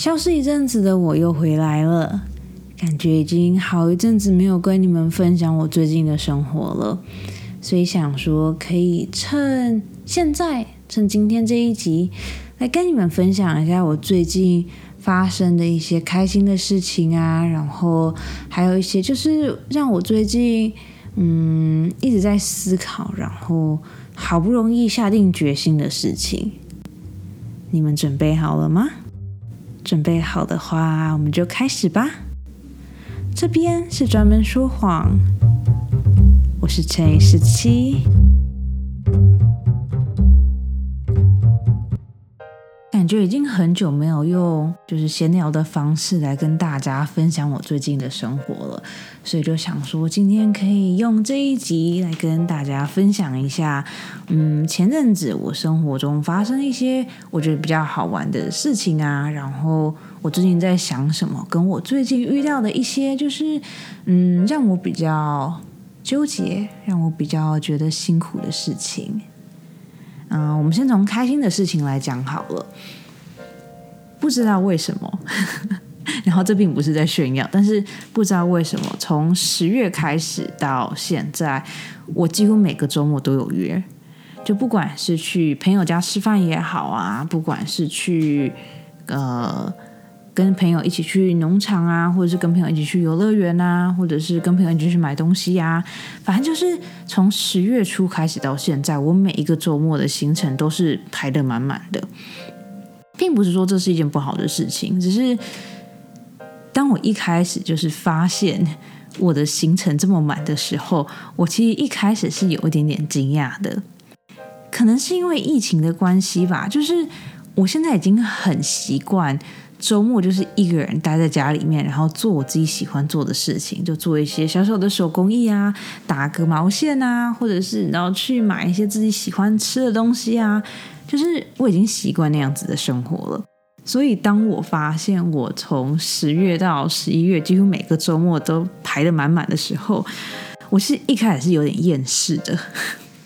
消失一阵子的我又回来了，感觉已经好一阵子没有跟你们分享我最近的生活了，所以想说可以趁现在，趁今天这一集，来跟你们分享一下我最近发生的一些开心的事情啊，然后还有一些就是让我最近嗯一直在思考，然后好不容易下定决心的事情。你们准备好了吗？准备好的话，我们就开始吧。这边是专门说谎，我是陈十七。感觉已经很久没有用就是闲聊的方式来跟大家分享我最近的生活了，所以就想说今天可以用这一集来跟大家分享一下，嗯，前阵子我生活中发生一些我觉得比较好玩的事情啊，然后我最近在想什么，跟我最近遇到的一些就是嗯让我比较纠结，让我比较觉得辛苦的事情。嗯，我们先从开心的事情来讲好了。不知道为什么，然后这并不是在炫耀，但是不知道为什么，从十月开始到现在，我几乎每个周末都有约。就不管是去朋友家吃饭也好啊，不管是去呃跟朋友一起去农场啊，或者是跟朋友一起去游乐园啊，或者是跟朋友一起去买东西呀，反正就是从十月初开始到现在，我每一个周末的行程都是排得满满的。并不是说这是一件不好的事情，只是当我一开始就是发现我的行程这么满的时候，我其实一开始是有一点点惊讶的。可能是因为疫情的关系吧，就是我现在已经很习惯周末就是一个人待在家里面，然后做我自己喜欢做的事情，就做一些小小的手工艺啊，打个毛线啊，或者是然后去买一些自己喜欢吃的东西啊。就是我已经习惯那样子的生活了，所以当我发现我从十月到十一月几乎每个周末都排的满满的时候，我是一开始是有点厌世的。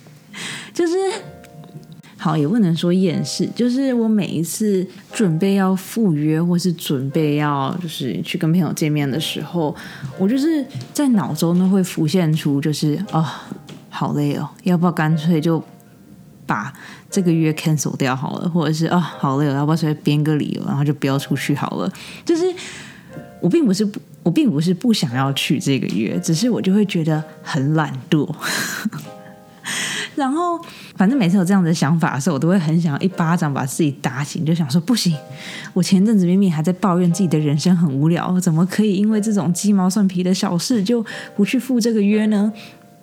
就是好也不能说厌世，就是我每一次准备要赴约或是准备要就是去跟朋友见面的时候，我就是在脑中呢会浮现出就是啊好累哦，要不要干脆就。把这个月 cancel 掉好了，或者是啊，好累了，要不要随便编个理由，然后就不要出去好了。就是我并不是不，我并不是不想要去这个月，只是我就会觉得很懒惰。然后反正每次有这样的想法的时候，我都会很想要一巴掌把自己打醒，就想说不行，我前阵子明明还在抱怨自己的人生很无聊，怎么可以因为这种鸡毛蒜皮的小事就不去赴这个约呢？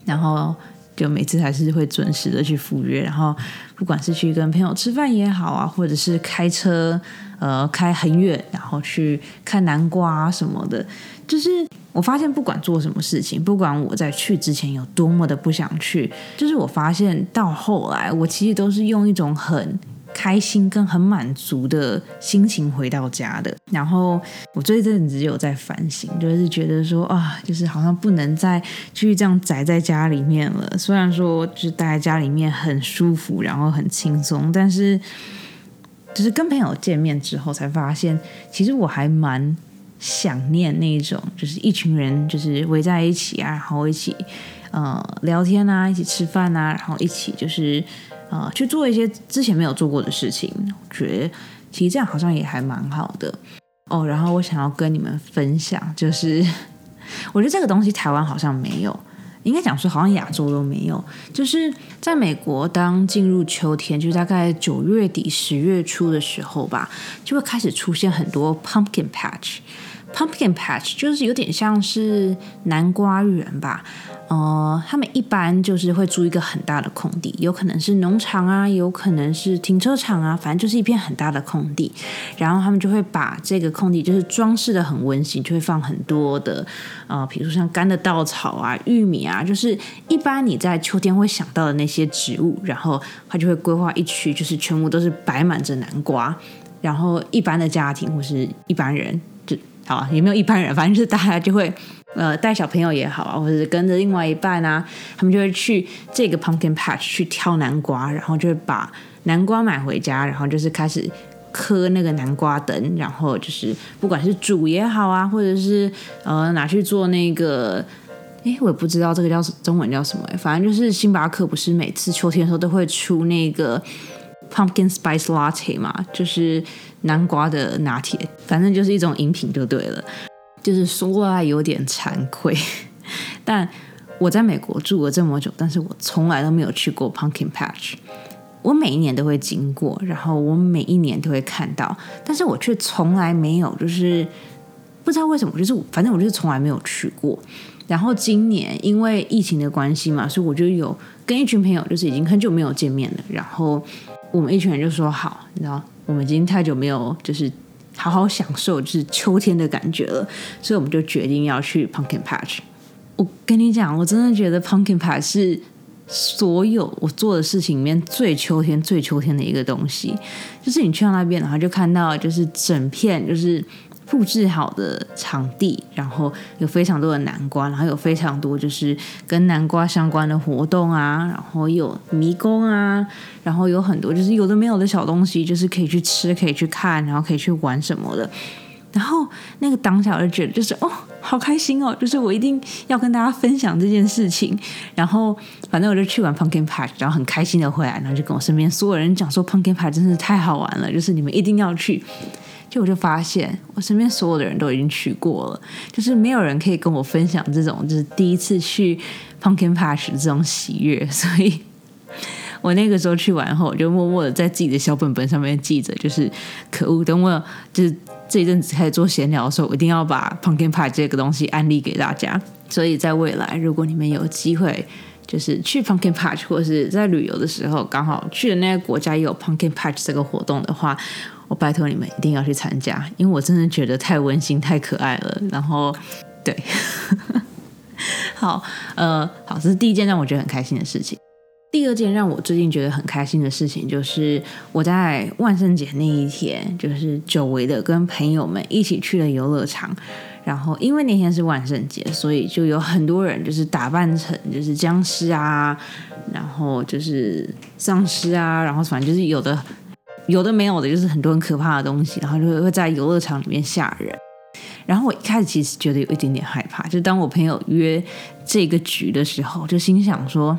然后。就每次还是会准时的去赴约，然后不管是去跟朋友吃饭也好啊，或者是开车呃开很远，然后去看南瓜什么的，就是我发现不管做什么事情，不管我在去之前有多么的不想去，就是我发现到后来，我其实都是用一种很。开心跟很满足的心情回到家的，然后我最近只有在反省，就是觉得说啊，就是好像不能再继续这样宅在家里面了。虽然说就是待在家里面很舒服，然后很轻松，但是就是跟朋友见面之后才发现，其实我还蛮想念那种，就是一群人就是围在一起啊，然后一起呃聊天啊，一起吃饭啊，然后一起就是。啊，去做一些之前没有做过的事情，我觉得其实这样好像也还蛮好的哦。然后我想要跟你们分享，就是我觉得这个东西台湾好像没有，应该讲说好像亚洲都没有。就是在美国，当进入秋天，就是大概九月底十月初的时候吧，就会开始出现很多 pumpkin patch。pumpkin patch 就是有点像是南瓜园吧。呃，他们一般就是会租一个很大的空地，有可能是农场啊，有可能是停车场啊，反正就是一片很大的空地。然后他们就会把这个空地就是装饰的很温馨，就会放很多的呃，比如说像干的稻草啊、玉米啊，就是一般你在秋天会想到的那些植物。然后他就会规划一区，就是全部都是摆满着南瓜。然后一般的家庭或是一般人，好也没有一般人，反正就是大家就会。呃，带小朋友也好啊，或者是跟着另外一半啊，他们就会去这个 pumpkin patch 去挑南瓜，然后就会把南瓜买回家，然后就是开始磕那个南瓜灯，然后就是不管是煮也好啊，或者是呃拿去做那个，哎，我也不知道这个叫中文叫什么，反正就是星巴克不是每次秋天的时候都会出那个 pumpkin spice latte 嘛，就是南瓜的拿铁，反正就是一种饮品就对了。就是说来有点惭愧，但我在美国住了这么久，但是我从来都没有去过 pumpkin patch。我每一年都会经过，然后我每一年都会看到，但是我却从来没有，就是不知道为什么，就是反正我就是从来没有去过。然后今年因为疫情的关系嘛，所以我就有跟一群朋友，就是已经很久没有见面了。然后我们一群人就说好，你知道，我们已经太久没有就是好好享受就是秋天的感觉了，所以我们就决定要去 Pumpkin Patch。我跟你讲，我真的觉得 Pumpkin Patch 是。所有我做的事情里面最秋天、最秋天的一个东西，就是你去到那边，然后就看到就是整片就是布置好的场地，然后有非常多的南瓜，然后有非常多就是跟南瓜相关的活动啊，然后有迷宫啊，然后有很多就是有的没有的小东西，就是可以去吃、可以去看，然后可以去玩什么的。然后那个当下我就觉得就是哦，好开心哦，就是我一定要跟大家分享这件事情。然后反正我就去玩 Pumpkin Patch，然后很开心的回来，然后就跟我身边所有人讲说 Pumpkin Patch 真是太好玩了，就是你们一定要去。就我就发现我身边所有的人都已经去过了，就是没有人可以跟我分享这种就是第一次去 Pumpkin Patch 这种喜悦，所以我那个时候去完后，我就默默的在自己的小本本上面记着，就是可恶，等我就是。这一阵子开始做闲聊的时候，我一定要把 Pumpkin Pie 这个东西安利给大家。所以在未来，如果你们有机会，就是去 Pumpkin Patch 或是在旅游的时候，刚好去的那个国家也有 Pumpkin Patch 这个活动的话，我拜托你们一定要去参加，因为我真的觉得太温馨、太可爱了。然后，对，好，呃，好，这是第一件让我觉得很开心的事情。第二件让我最近觉得很开心的事情，就是我在万圣节那一天，就是久违的跟朋友们一起去了游乐场。然后因为那天是万圣节，所以就有很多人就是打扮成就是僵尸啊，然后就是丧尸啊，然后反正就是有的有的没有的，就是很多很可怕的东西，然后就会在游乐场里面吓人。然后我一开始其实觉得有一点点害怕，就当我朋友约这个局的时候，就心想说。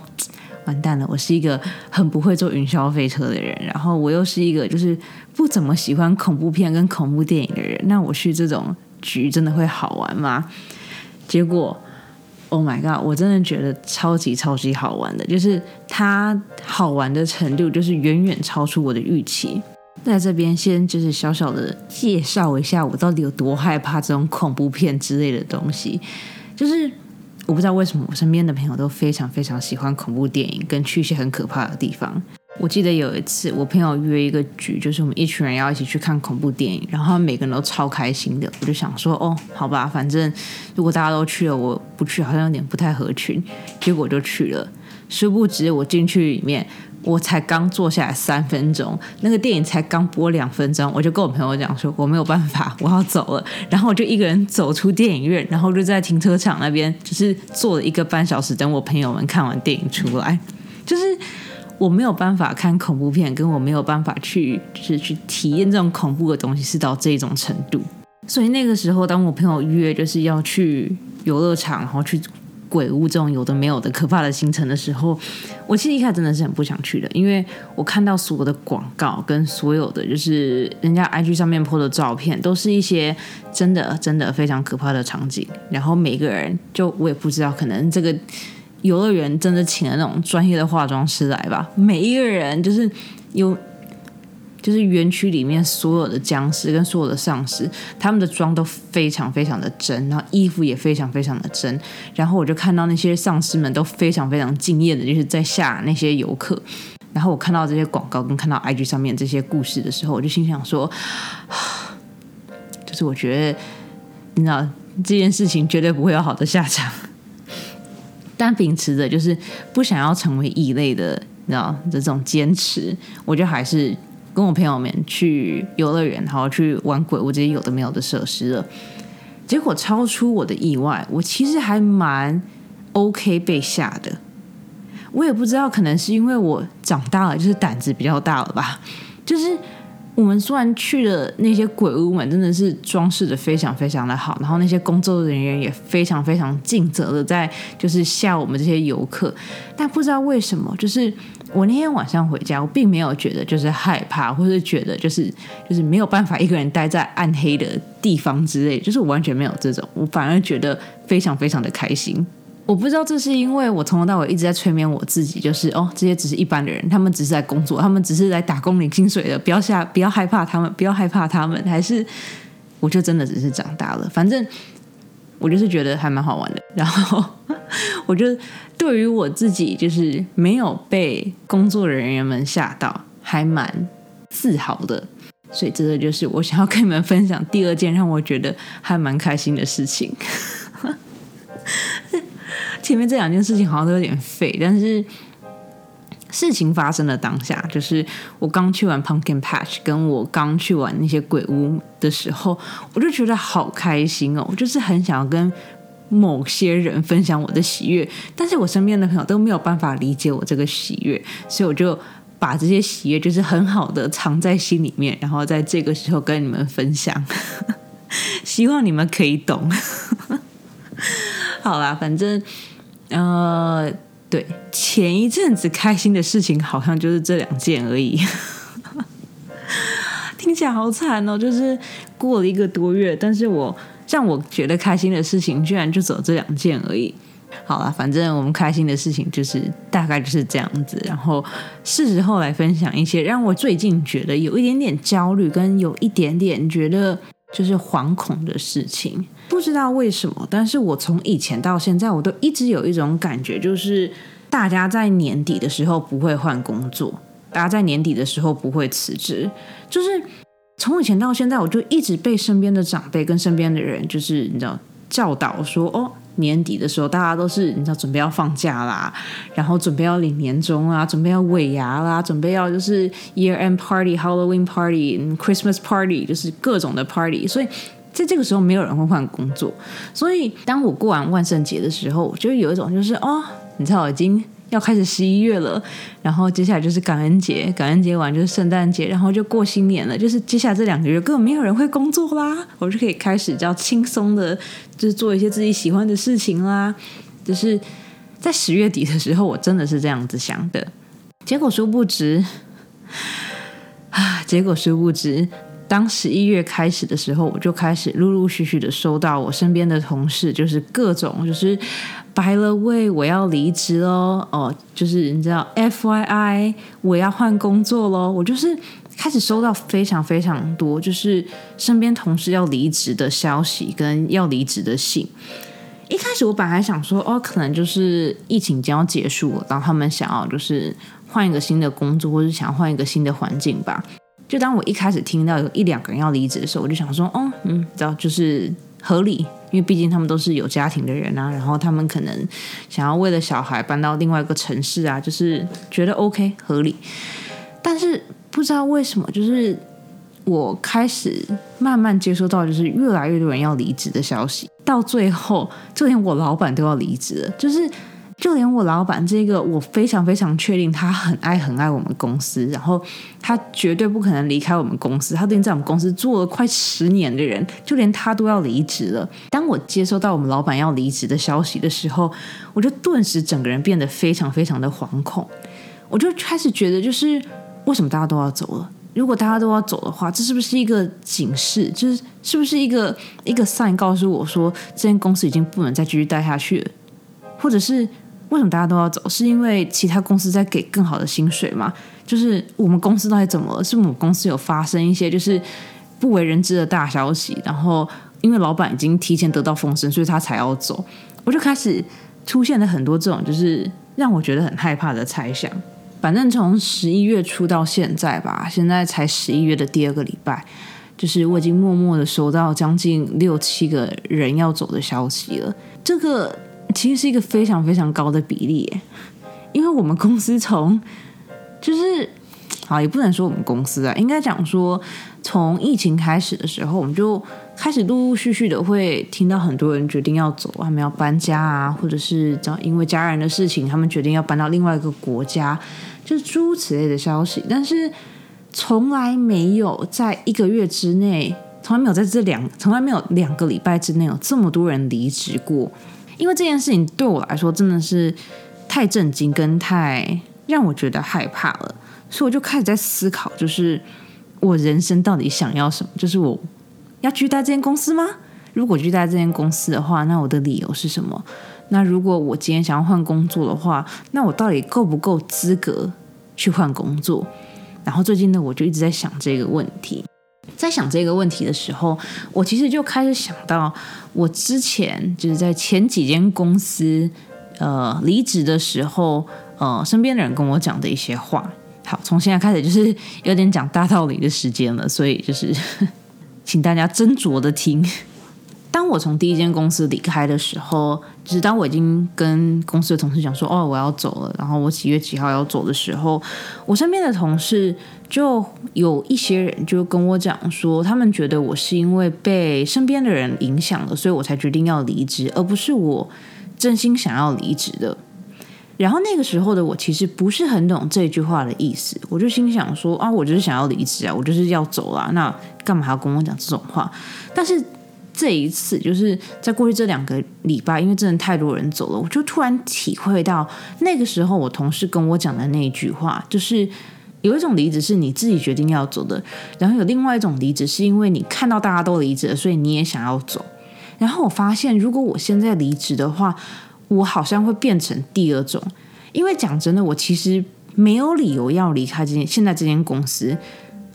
完蛋了！我是一个很不会坐云霄飞车的人，然后我又是一个就是不怎么喜欢恐怖片跟恐怖电影的人。那我去这种局真的会好玩吗？结果，Oh my god！我真的觉得超级超级好玩的，就是它好玩的程度就是远远超出我的预期。在这边先就是小小的介绍一下，我到底有多害怕这种恐怖片之类的东西，就是。我不知道为什么我身边的朋友都非常非常喜欢恐怖电影，跟去一些很可怕的地方。我记得有一次，我朋友约一个局，就是我们一群人要一起去看恐怖电影，然后每个人都超开心的。我就想说，哦，好吧，反正如果大家都去了，我不去好像有点不太合群。结果就去了，殊不知我进去里面。我才刚坐下来三分钟，那个电影才刚播两分钟，我就跟我朋友讲说我没有办法，我要走了。然后我就一个人走出电影院，然后就在停车场那边，就是坐了一个半小时，等我朋友们看完电影出来。就是我没有办法看恐怖片，跟我没有办法去，就是去体验这种恐怖的东西，是到这种程度。所以那个时候，当我朋友约就是要去游乐场，然后去。鬼屋这种有的没有的可怕的行程的时候，我其实一开始真的是很不想去的，因为我看到所有的广告跟所有的就是人家 IG 上面 po 的照片，都是一些真的真的非常可怕的场景。然后每个人就我也不知道，可能这个游乐园真的请了那种专业的化妆师来吧，每一个人就是有。就是园区里面所有的僵尸跟所有的丧尸，他们的妆都非常非常的真，然后衣服也非常非常的真。然后我就看到那些丧尸们都非常非常敬业的，就是在吓那些游客。然后我看到这些广告跟看到 IG 上面这些故事的时候，我就心想说，就是我觉得，你知道这件事情绝对不会有好的下场。但秉持着就是不想要成为异类的，你知道这种坚持，我就还是。跟我朋友们去游乐园，然后去玩鬼屋这些有的没有的设施了，结果超出我的意外，我其实还蛮 OK 被吓的。我也不知道，可能是因为我长大了，就是胆子比较大了吧。就是我们虽然去了那些鬼屋们，真的是装饰的非常非常的好，然后那些工作人员也非常非常尽责的在就是吓我们这些游客，但不知道为什么，就是我那天晚上回家，我并没有觉得就是害怕，或者觉得就是就是没有办法一个人待在暗黑的地方之类，就是我完全没有这种，我反而觉得非常非常的开心。我不知道这是因为我从头到尾一直在催眠我自己，就是哦，这些只是一般的人，他们只是在工作，他们只是来打工领薪水的，不要吓，不要害怕他们，不要害怕他们，还是我就真的只是长大了，反正我就是觉得还蛮好玩的。然后 我就对于我自己就是没有被工作人员们吓到，还蛮自豪的。所以这个就是我想要跟你们分享第二件让我觉得还蛮开心的事情。前面这两件事情好像都有点废，但是事情发生的当下，就是我刚去完 Pumpkin Patch，跟我刚去完那些鬼屋的时候，我就觉得好开心哦！我就是很想要跟某些人分享我的喜悦，但是我身边的朋友都没有办法理解我这个喜悦，所以我就把这些喜悦就是很好的藏在心里面，然后在这个时候跟你们分享，希望你们可以懂。好啦，反正。呃，对，前一阵子开心的事情好像就是这两件而已，听起来好惨哦。就是过了一个多月，但是我让我觉得开心的事情居然就走这两件而已。好了，反正我们开心的事情就是大概就是这样子。然后是时候来分享一些让我最近觉得有一点点焦虑，跟有一点点觉得。就是惶恐的事情，不知道为什么，但是我从以前到现在，我都一直有一种感觉，就是大家在年底的时候不会换工作，大家在年底的时候不会辞职，就是从以前到现在，我就一直被身边的长辈跟身边的人，就是你知道教导说，哦。年底的时候，大家都是你知道准备要放假啦，然后准备要领年终啊，准备要尾牙啦，准备要就是 year end party、Halloween party、Christmas party，就是各种的 party。所以在这个时候，没有人会换工作。所以当我过完万圣节的时候，我就有一种就是哦，你知道我已经。要开始十一月了，然后接下来就是感恩节，感恩节完就是圣诞节，然后就过新年了。就是接下来这两个月根本没有人会工作啦，我就可以开始比较轻松的，就是做一些自己喜欢的事情啦。就是在十月底的时候，我真的是这样子想的。结果殊不知，啊，结果殊不知，当十一月开始的时候，我就开始陆陆续续的收到我身边的同事，就是各种就是。By the way，我要离职喽！哦，就是你知道，F Y I，我要换工作喽！我就是开始收到非常非常多，就是身边同事要离职的消息跟要离职的信。一开始我本来想说，哦，可能就是疫情将要结束了，然后他们想要就是换一个新的工作，或者想换一个新的环境吧。就当我一开始听到有一两个人要离职的时候，我就想说，哦，嗯，知道就是合理。因为毕竟他们都是有家庭的人啊，然后他们可能想要为了小孩搬到另外一个城市啊，就是觉得 OK 合理。但是不知道为什么，就是我开始慢慢接收到，就是越来越多人要离职的消息，到最后就连我老板都要离职了，就是。就连我老板这个，我非常非常确定他很爱很爱我们公司，然后他绝对不可能离开我们公司。他已经在我们公司做了快十年的人，就连他都要离职了。当我接收到我们老板要离职的消息的时候，我就顿时整个人变得非常非常的惶恐。我就开始觉得，就是为什么大家都要走了？如果大家都要走的话，这是不是一个警示？就是是不是一个一个 sign 告诉我说，这间公司已经不能再继续待下去了，或者是？为什么大家都要走？是因为其他公司在给更好的薪水吗？就是我们公司到底怎么了？是我们公司有发生一些就是不为人知的大消息？然后因为老板已经提前得到风声，所以他才要走。我就开始出现了很多这种就是让我觉得很害怕的猜想。反正从十一月初到现在吧，现在才十一月的第二个礼拜，就是我已经默默的收到将近六七个人要走的消息了。这个。其实是一个非常非常高的比例，因为我们公司从就是好也不能说我们公司啊，应该讲说从疫情开始的时候，我们就开始陆陆续续的会听到很多人决定要走，他们要搬家啊，或者是找因为家人的事情，他们决定要搬到另外一个国家，就是诸如此类的消息。但是从来没有在一个月之内，从来没有在这两，从来没有两个礼拜之内有这么多人离职过。因为这件事情对我来说真的是太震惊，跟太让我觉得害怕了，所以我就开始在思考，就是我人生到底想要什么？就是我要去待这间公司吗？如果去待这间公司的话，那我的理由是什么？那如果我今天想要换工作的话，那我到底够不够资格去换工作？然后最近呢，我就一直在想这个问题。在想这个问题的时候，我其实就开始想到我之前就是在前几间公司呃离职的时候，呃身边的人跟我讲的一些话。好，从现在开始就是有点讲大道理的时间了，所以就是 请大家斟酌的听。当我从第一间公司离开的时候，就是当我已经跟公司的同事讲说：“哦，我要走了。”然后我几月几号要走的时候，我身边的同事就有一些人就跟我讲说，他们觉得我是因为被身边的人影响了，所以我才决定要离职，而不是我真心想要离职的。然后那个时候的我其实不是很懂这句话的意思，我就心想说：“啊，我就是想要离职啊，我就是要走啦，那干嘛要跟我讲这种话？”但是。这一次就是在过去这两个礼拜，因为真的太多人走了，我就突然体会到那个时候我同事跟我讲的那一句话，就是有一种离职是你自己决定要走的，然后有另外一种离职是因为你看到大家都离职了，所以你也想要走。然后我发现，如果我现在离职的话，我好像会变成第二种，因为讲真的，我其实没有理由要离开这间现在这间公司。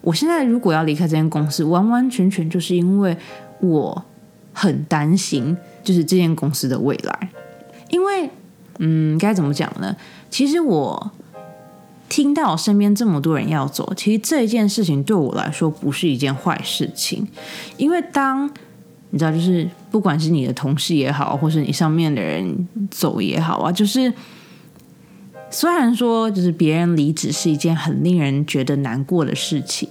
我现在如果要离开这间公司，完完全全就是因为。我很担心，就是这间公司的未来，因为，嗯，该怎么讲呢？其实我听到身边这么多人要走，其实这一件事情对我来说不是一件坏事情，因为当你知道，就是不管是你的同事也好，或是你上面的人走也好啊，就是虽然说就是别人离职是一件很令人觉得难过的事情，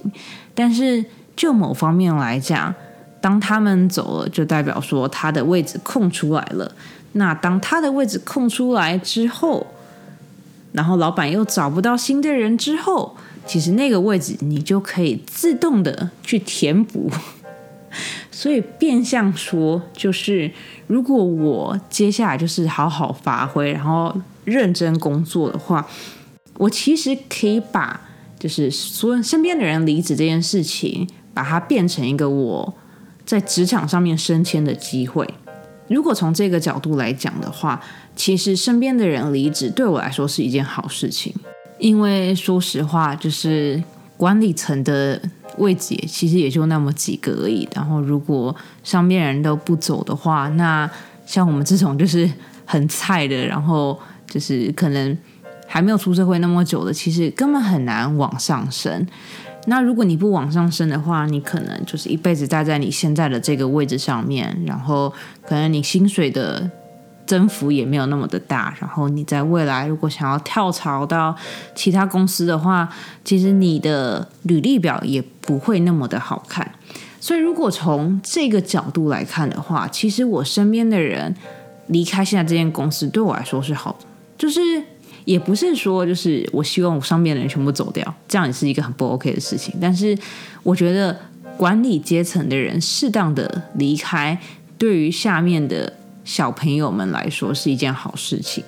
但是就某方面来讲。当他们走了，就代表说他的位置空出来了。那当他的位置空出来之后，然后老板又找不到新的人之后，其实那个位置你就可以自动的去填补。所以变相说，就是如果我接下来就是好好发挥，然后认真工作的话，我其实可以把就是所有身边的人离职这件事情，把它变成一个我。在职场上面升迁的机会，如果从这个角度来讲的话，其实身边的人离职对我来说是一件好事情，因为说实话，就是管理层的位置其实也就那么几个而已。然后，如果上面人都不走的话，那像我们这种就是很菜的，然后就是可能还没有出社会那么久的，其实根本很难往上升。那如果你不往上升的话，你可能就是一辈子待在你现在的这个位置上面，然后可能你薪水的增幅也没有那么的大，然后你在未来如果想要跳槽到其他公司的话，其实你的履历表也不会那么的好看。所以如果从这个角度来看的话，其实我身边的人离开现在这间公司对我来说是好，就是。也不是说，就是我希望我上面的人全部走掉，这样也是一个很不 OK 的事情。但是我觉得管理阶层的人适当的离开，对于下面的小朋友们来说是一件好事情。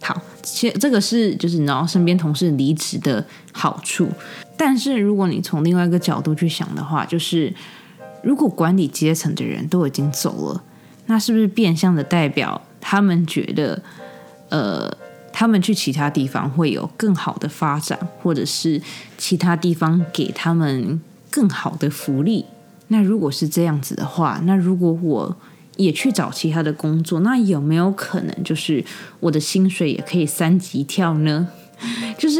好，其实这个是就是你知道身边同事离职的好处。但是如果你从另外一个角度去想的话，就是如果管理阶层的人都已经走了，那是不是变相的代表他们觉得呃？他们去其他地方会有更好的发展，或者是其他地方给他们更好的福利。那如果是这样子的话，那如果我也去找其他的工作，那有没有可能就是我的薪水也可以三级跳呢？就是，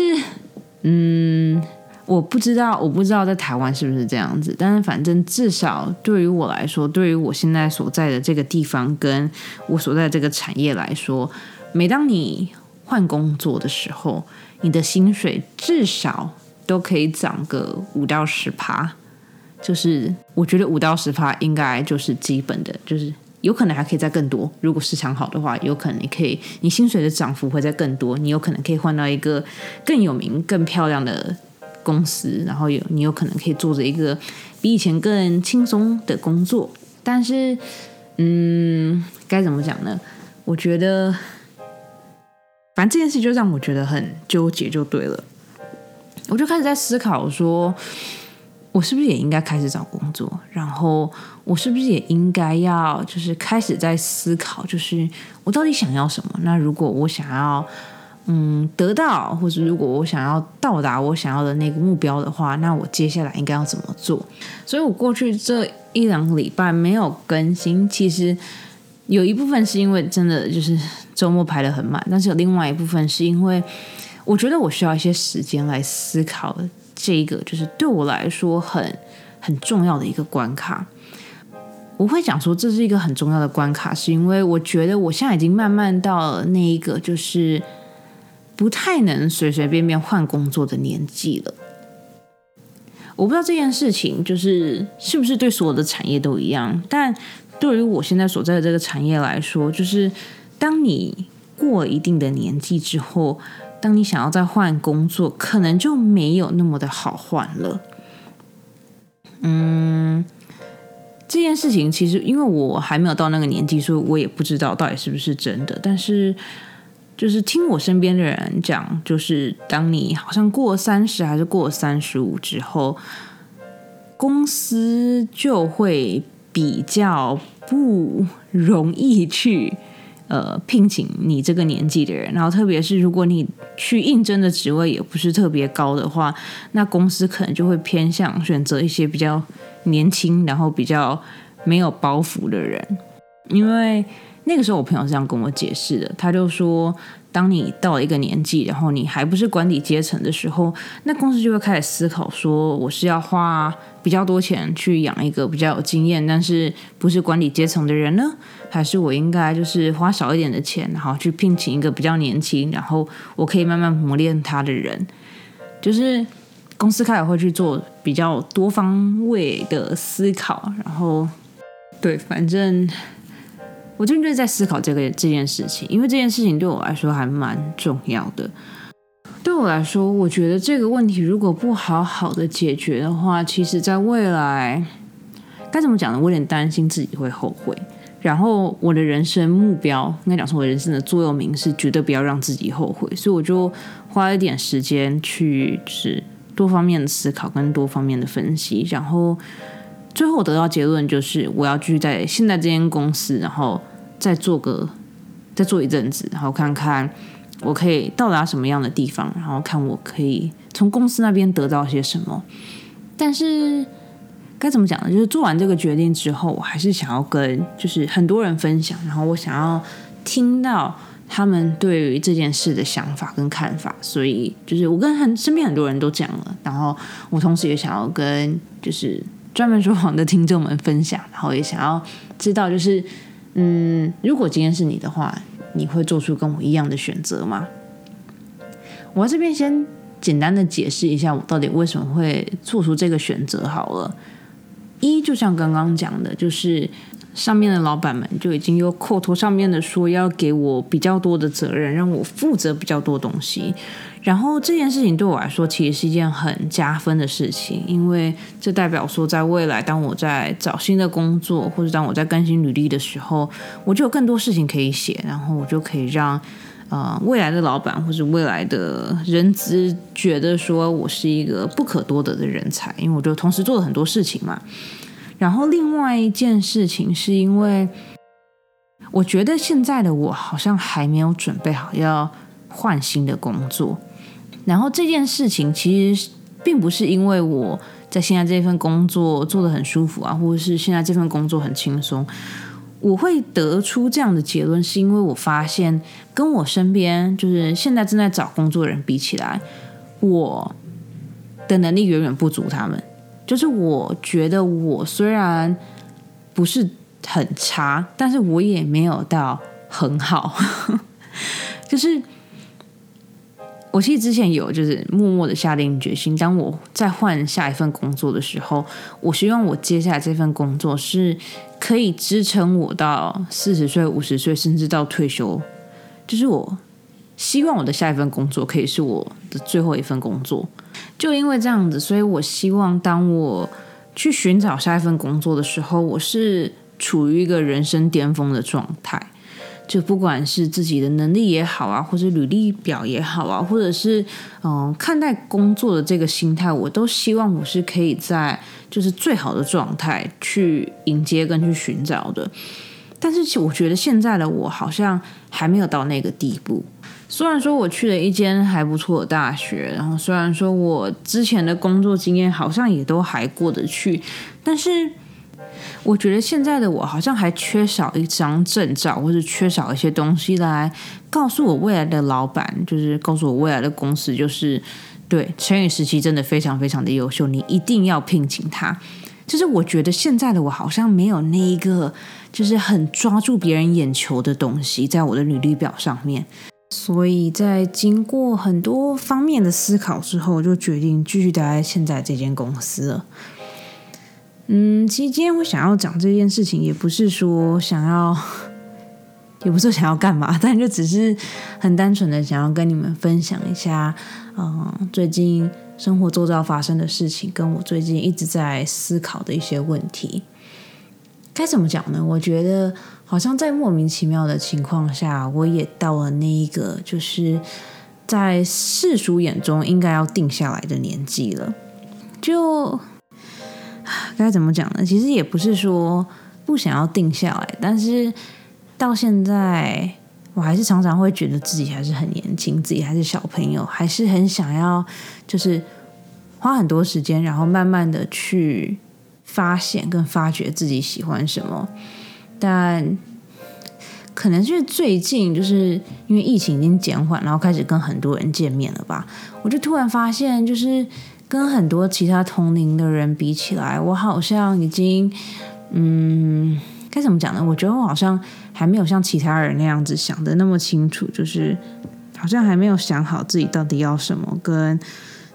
嗯，我不知道，我不知道在台湾是不是这样子，但是反正至少对于我来说，对于我现在所在的这个地方跟我所在这个产业来说，每当你换工作的时候，你的薪水至少都可以涨个五到十趴，就是我觉得五到十趴应该就是基本的，就是有可能还可以再更多。如果市场好的话，有可能你可以，你薪水的涨幅会再更多，你有可能可以换到一个更有名、更漂亮的公司，然后有你有可能可以做着一个比以前更轻松的工作。但是，嗯，该怎么讲呢？我觉得，反正这件事就让我觉得很纠结，就对了。我就开始在思考说。我是不是也应该开始找工作？然后我是不是也应该要就是开始在思考，就是我到底想要什么？那如果我想要嗯得到，或者如果我想要到达我想要的那个目标的话，那我接下来应该要怎么做？所以我过去这一两个礼拜没有更新，其实有一部分是因为真的就是周末排的很满，但是有另外一部分是因为我觉得我需要一些时间来思考。这一个就是对我来说很很重要的一个关卡。我会讲说这是一个很重要的关卡，是因为我觉得我现在已经慢慢到了那一个就是不太能随随便便换工作的年纪了。我不知道这件事情就是是不是对所有的产业都一样，但对于我现在所在的这个产业来说，就是当你过一定的年纪之后。当你想要再换工作，可能就没有那么的好换了。嗯，这件事情其实因为我还没有到那个年纪，所以我也不知道到底是不是真的。但是，就是听我身边的人讲，就是当你好像过三十还是过三十五之后，公司就会比较不容易去。呃，聘请你这个年纪的人，然后特别是如果你去应征的职位也不是特别高的话，那公司可能就会偏向选择一些比较年轻，然后比较没有包袱的人。因为那个时候我朋友是这样跟我解释的，他就说。当你到了一个年纪，然后你还不是管理阶层的时候，那公司就会开始思考说，我是要花比较多钱去养一个比较有经验，但是不是管理阶层的人呢？还是我应该就是花少一点的钱，然后去聘请一个比较年轻，然后我可以慢慢磨练他的人？就是公司开始会去做比较多方位的思考，然后对，反正。我最近就是在思考这个这件事情，因为这件事情对我来说还蛮重要的。对我来说，我觉得这个问题如果不好好的解决的话，其实在未来该怎么讲呢？我有点担心自己会后悔。然后我的人生目标，应该讲说我人生的座右铭是绝对不要让自己后悔。所以我就花了一点时间去是多方面的思考跟多方面的分析，然后最后我得到结论就是我要继续在现在这间公司，然后。再做个，再做一阵子，然后看看我可以到达什么样的地方，然后看我可以从公司那边得到些什么。但是该怎么讲呢？就是做完这个决定之后，我还是想要跟就是很多人分享，然后我想要听到他们对于这件事的想法跟看法。所以就是我跟很身边很多人都讲了，然后我同时也想要跟就是专门说谎的听众们分享，然后也想要知道就是。嗯，如果今天是你的话，你会做出跟我一样的选择吗？我这边先简单的解释一下，我到底为什么会做出这个选择好了。一，就像刚刚讲的，就是上面的老板们就已经有口头上面的说要给我比较多的责任，让我负责比较多东西。然后这件事情对我来说，其实是一件很加分的事情，因为这代表说，在未来当我在找新的工作，或者当我在更新履历的时候，我就有更多事情可以写，然后我就可以让呃未来的老板或者未来的人资觉得说我是一个不可多得的人才，因为我就同时做了很多事情嘛。然后另外一件事情是因为，我觉得现在的我好像还没有准备好要换新的工作。然后这件事情其实并不是因为我在现在这份工作做的很舒服啊，或者是现在这份工作很轻松，我会得出这样的结论，是因为我发现跟我身边就是现在正在找工作的人比起来，我的能力远远不足他们。就是我觉得我虽然不是很差，但是我也没有到很好，就是。我其实之前有就是默默的下定决心，当我再换下一份工作的时候，我希望我接下来这份工作是可以支撑我到四十岁、五十岁，甚至到退休。就是我希望我的下一份工作可以是我的最后一份工作。就因为这样子，所以我希望当我去寻找下一份工作的时候，我是处于一个人生巅峰的状态。就不管是自己的能力也好啊，或者履历表也好啊，或者是嗯看待工作的这个心态，我都希望我是可以在就是最好的状态去迎接跟去寻找的。但是我觉得现在的我好像还没有到那个地步。虽然说我去了一间还不错的大学，然后虽然说我之前的工作经验好像也都还过得去，但是。我觉得现在的我好像还缺少一张证照，或者缺少一些东西来告诉我未来的老板，就是告诉我未来的公司，就是对陈宇时期真的非常非常的优秀，你一定要聘请他。就是我觉得现在的我好像没有那一个，就是很抓住别人眼球的东西在我的履历表上面，所以在经过很多方面的思考之后，就决定继续待在现在这间公司了。嗯，其实今天我想要讲这件事情，也不是说想要，也不是想要干嘛，但就只是很单纯的想要跟你们分享一下，嗯，最近生活周遭发生的事情，跟我最近一直在思考的一些问题。该怎么讲呢？我觉得好像在莫名其妙的情况下，我也到了那一个就是在世俗眼中应该要定下来的年纪了，就。该怎么讲呢？其实也不是说不想要定下来，但是到现在，我还是常常会觉得自己还是很年轻，自己还是小朋友，还是很想要，就是花很多时间，然后慢慢的去发现跟发掘自己喜欢什么。但可能是最近，就是因为疫情已经减缓，然后开始跟很多人见面了吧，我就突然发现，就是。跟很多其他同龄的人比起来，我好像已经，嗯，该怎么讲呢？我觉得我好像还没有像其他人那样子想的那么清楚，就是好像还没有想好自己到底要什么，跟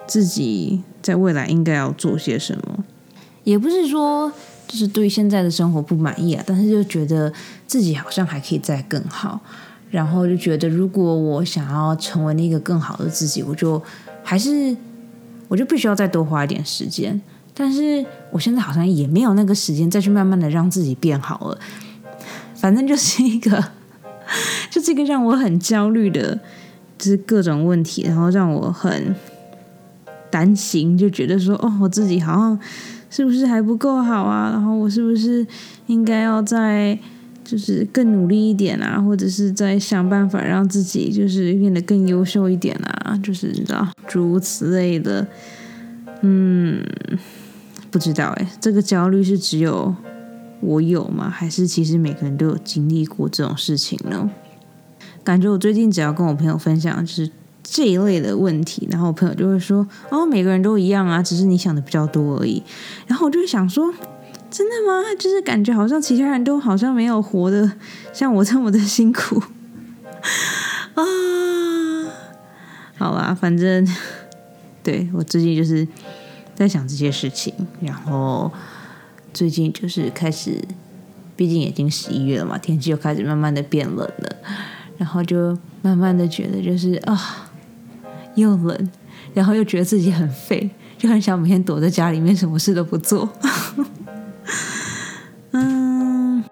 自己在未来应该要做些什么。也不是说就是对现在的生活不满意啊，但是就觉得自己好像还可以再更好，然后就觉得如果我想要成为那个更好的自己，我就还是。我就必须要再多花一点时间，但是我现在好像也没有那个时间再去慢慢的让自己变好了。反正就是一个，就这个让我很焦虑的，就是各种问题，然后让我很担心，就觉得说，哦，我自己好像是不是还不够好啊？然后我是不是应该要再。就是更努力一点啊，或者是在想办法让自己就是变得更优秀一点啊，就是你知道诸如此类的。嗯，不知道哎，这个焦虑是只有我有吗？还是其实每个人都有经历过这种事情呢？感觉我最近只要跟我朋友分享就是这一类的问题，然后我朋友就会说：“哦，每个人都一样啊，只是你想的比较多而已。”然后我就想说。真的吗？就是感觉好像其他人都好像没有活的像我这么的辛苦 啊！好啦，反正对我最近就是在想这些事情，然后最近就是开始，毕竟已经十一月了嘛，天气又开始慢慢的变冷了，然后就慢慢的觉得就是啊，又冷，然后又觉得自己很废，就很想每天躲在家里面，什么事都不做。嗯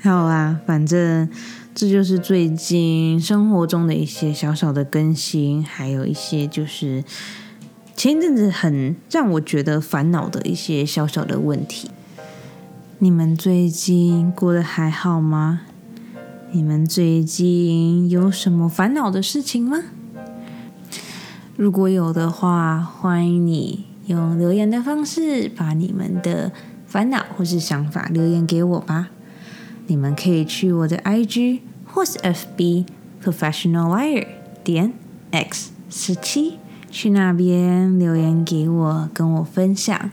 好啦，反正这就是最近生活中的一些小小的更新，还有一些就是前一阵子很让我觉得烦恼的一些小小的问题。你们最近过得还好吗？你们最近有什么烦恼的事情吗？如果有的话，欢迎你用留言的方式把你们的烦恼或是想法留言给我吧。你们可以去我的 IG 或是 FB Professional Liar 点 X 十七，去那边留言给我，跟我分享。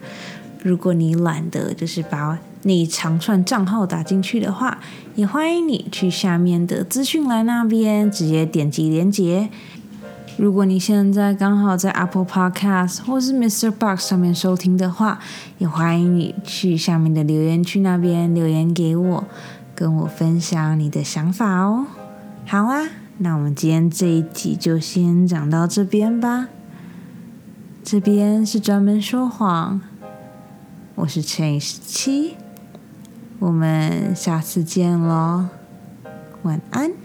如果你懒得就是把那长串账号打进去的话，也欢迎你去下面的资讯栏那边直接点击连接。如果你现在刚好在 Apple Podcast 或是 Mr. Box 上面收听的话，也欢迎你去下面的留言区那边留言给我，跟我分享你的想法哦。好啊，那我们今天这一集就先讲到这边吧。这边是专门说谎，我是陈以十七，我们下次见喽，晚安。